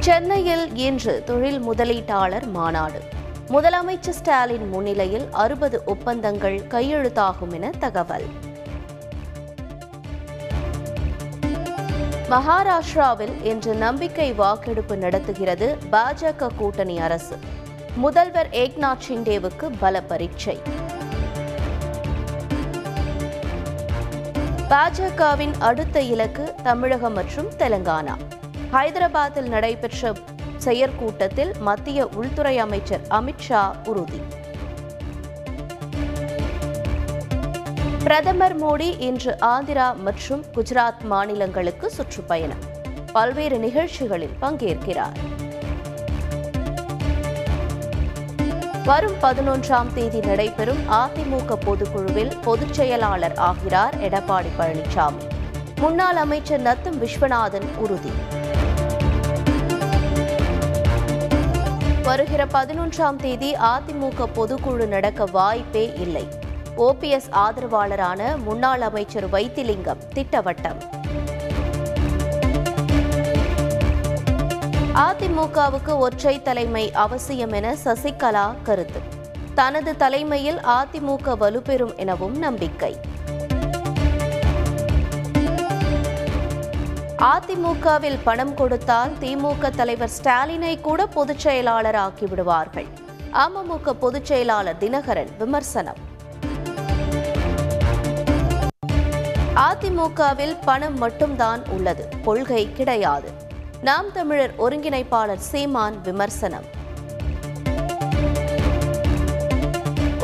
சென்னையில் இன்று தொழில் முதலீட்டாளர் மாநாடு. முதலமைச்சர் ஸ்டாலின் முன்னிலையில் அறுபது ஒப்பந்தங்கள் கையெழுத்தாகும் என தகவல். மகாராஷ்டிராவில் இன்று நம்பிக்கை வாக்கெடுப்பு நடத்துகிறது பாஜக கூட்டணி அரசு. முதல்வர் ஏக்நாத் ஷிண்டேவுக்கு பல பரீட்சை பாஜகவின் அடுத்த இலக்கு தமிழகம் மற்றும் தெலங்கானா. ஹைதராபாத்தில் நடைபெற்ற செயற்கூட்டத்தில் மத்திய உள்துறை அமைச்சர் அமித்ஷா உறுதி. பிரதமர் மோடி இன்று ஆந்திரா மற்றும் குஜராத் மாநிலங்களுக்கு சுற்றுப்பயணம். பல்வேறு நிகழ்ச்சிகளில் பங்கேற்கிறார். வரும் பதினொன்றாம் தேதி நடைபெறும் அதிமுக பொதுக்குழுவில் பொதுச் செயலாளர் ஆகிறார் எடப்பாடி பழனிசாமி. முன்னாள் அமைச்சர் நத்தம் விஸ்வநாதன் உறுதி. வருகிற பதினொன்றாம் தேதி அதிமுக பொதுக்குழு நடக்க வாய்ப்பே இல்லை. ஓபிஎஸ் ஆதரவாளரான முன்னாள் அமைச்சர் வைத்திலிங்கம் திட்டவட்டம். அதிமுகவுக்கு ஒற்றை தலைமை அவசியம் என சசிகலா கருத்து. தனது தலைமையில் அதிமுக வலுப்பெறும் எனவும் நம்பிக்கை. அதிமுகவில் பணம் கொடுத்தால் திமுக தலைவர் ஸ்டாலினை கூட பொதுச் செயலாளர் ஆக்கிவிடுவார்கள் அமமுக பொதுச் செயலாளர் தினகரன் விமர்சனம். அதிமுகவில் பணம் மட்டும்தான் உள்ளது கொள்கை கிடையாது. நாம் தமிழர் ஒருங்கிணைப்பாளர் சீமான் விமர்சனம்.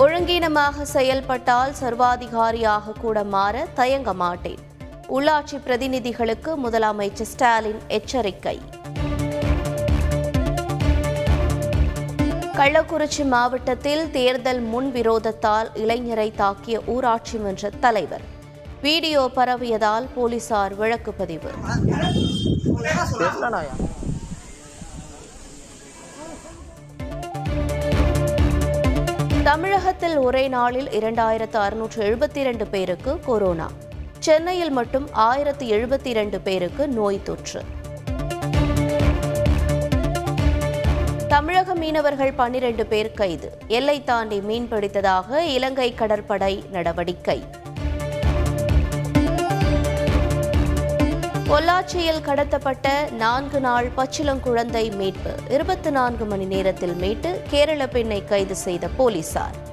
ஒழுங்கீனமாக செயல்பட்டால் சர்வாதிகாரியாக கூட மாற தயங்க மாட்டேன். உள்ளாட்சி பிரதிநிதிகளுக்கு முதலமைச்சர் ஸ்டாலின் எச்சரிக்கை. கள்ளக்குறிச்சி மாவட்டத்தில் தேர்தல் முன் விரோதத்தால் இளைஞரை தாக்கிய ஊராட்சி மன்ற தலைவர். வீடியோ பரவியதால் போலீசார் வழக்கு பதிவு. தமிழகத்தில் ஒரே நாளில் இரண்டாயிரத்து அறுநூற்று எழுபத்தி இரண்டு பேருக்கு கொரோனா. சென்னையில் மட்டும் ஆயிரத்து எழுபத்தி இரண்டு பேருக்கு நோய் தொற்று. தமிழக மீனவர்கள் பன்னிரண்டு பேர் கைது. எல்லை தாண்டி மீன்பிடித்ததாக இலங்கை கடற்படை நடவடிக்கை. பொள்ளாச்சியில் கடத்தப்பட்ட நான்கு நாள் பச்சிலங்குழந்தை மீட்பு. இருபத்தி நான்கு மணி நேரத்தில் மீட்டு கேரள பெண்ணை கைது செய்த போலீசார்.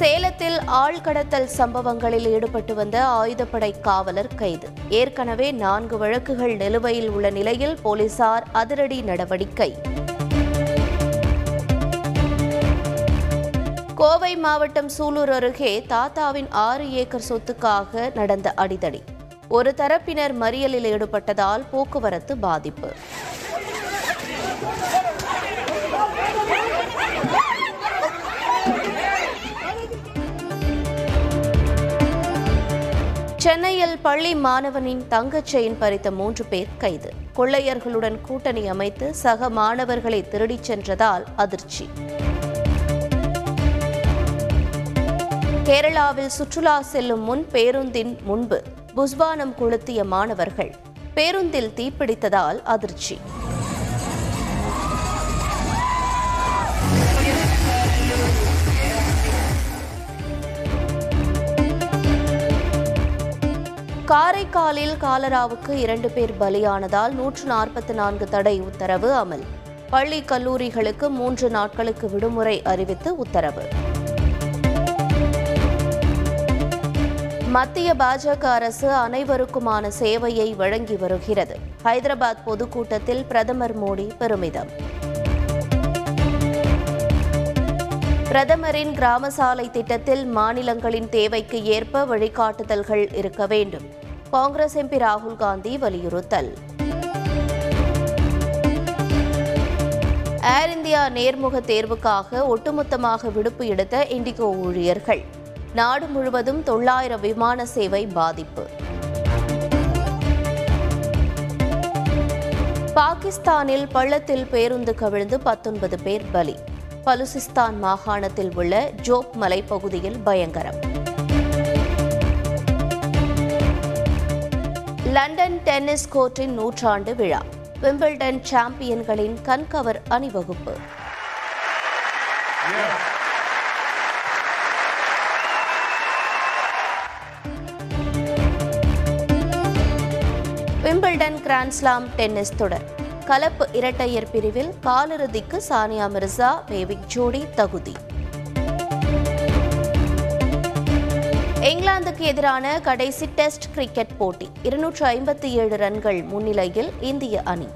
சேலத்தில் ஆழ்கடத்தல் சம்பவங்களில் ஈடுபட்டு வந்த ஆயுதப்படை காவலர் கைது. ஏற்கனவே நான்கு வழக்குகள் நிலுவையில் உள்ள நிலையில் போலீசார் அதிரடி நடவடிக்கை. கோவை மாவட்டம் சூலூர் அருகே தாத்தாவின் ஆறு ஏக்கர் சொத்துக்காக நடந்த அடிதடி. ஒரு தரப்பினர் மறியலில் ஈடுபட்டதால் போக்குவரத்து பாதிப்பு. சென்னையில் பள்ளி மாணவனின் தங்கச் செயின் பறித்த மூன்று பேர் கைது. கொள்ளையர்களுடன் கூட்டணி அமைத்து சக மாணவர்களை திருடிச் சென்றதால் அதிர்ச்சி. கேரளாவில் சுற்றுலா செல்லும் முன் பேருந்தின் முன்பு புஸ்வானம் கொளுத்திய மாணவர்கள். பேருந்தில் தீப்பிடித்ததால் அதிர்ச்சி. காரைக்காலில் காலராவுக்கு இரண்டு பேர் பலியானதால் நூற்று நாற்பத்தி நான்கு தடை உத்தரவு அமல். பள்ளி கல்லூரிகளுக்கு மூன்று நாட்களுக்கு விடுமுறை அறிவித்து உத்தரவு. மத்திய பாஜக அரசு அனைவருக்குமான சேவையை வழங்கி வருகிறது. ஹைதராபாத் பொதுக்கூட்டத்தில் பிரதமர் மோடி பெருமிதம். பிரதமரின் கிராம சாலை திட்டத்தில் மாநிலங்களின் தேவைக்கு ஏற்ப வழிகாட்டுதல்கள் இருக்க வேண்டும். காங்கிரஸ் எம்பி ராகுல் காந்தி வலியுறுத்தல். ஏர் இந்தியா நேர்முக தேர்வுக்காக ஒட்டுமொத்தமாக விடுப்பு எடுத்த இண்டிகோ ஊழியர்கள். நாடு முழுவதும் தொள்ளாயிரம் விமான சேவை பாதிப்பு. பாகிஸ்தானில் பள்ளத்தில் பேருந்து கவிழ்ந்து பத்தொன்பது பேர் பலி. பலுசிஸ்தான் மாகாணத்தில் உள்ள ஜோப் மலைப்பகுதியில் பயங்கரம். லண்டன் டென்னிஸ் கோர்ட்டின் நூற்றாண்டு விழா. விம்பிள்டன் சாம்பியன்களின் கண்கவர் அணிவகுப்பு. விம்பிள்டன் கிராண்ட்ஸ்லாம் டென்னிஸ் தொடர். கலப்பு இரட்டையர் பிரிவில் காலிறுதிக்கு சானியா மிர்சா பேவிக் ஜோடி தகுதி. இங்கிலாந்துக்கு எதிரான கடைசி டெஸ்ட் கிரிக்கெட் போட்டி. இருநூற்று ஐம்பத்தி ஏழு ரன்கள் முன்னிலையில் இந்திய அணி.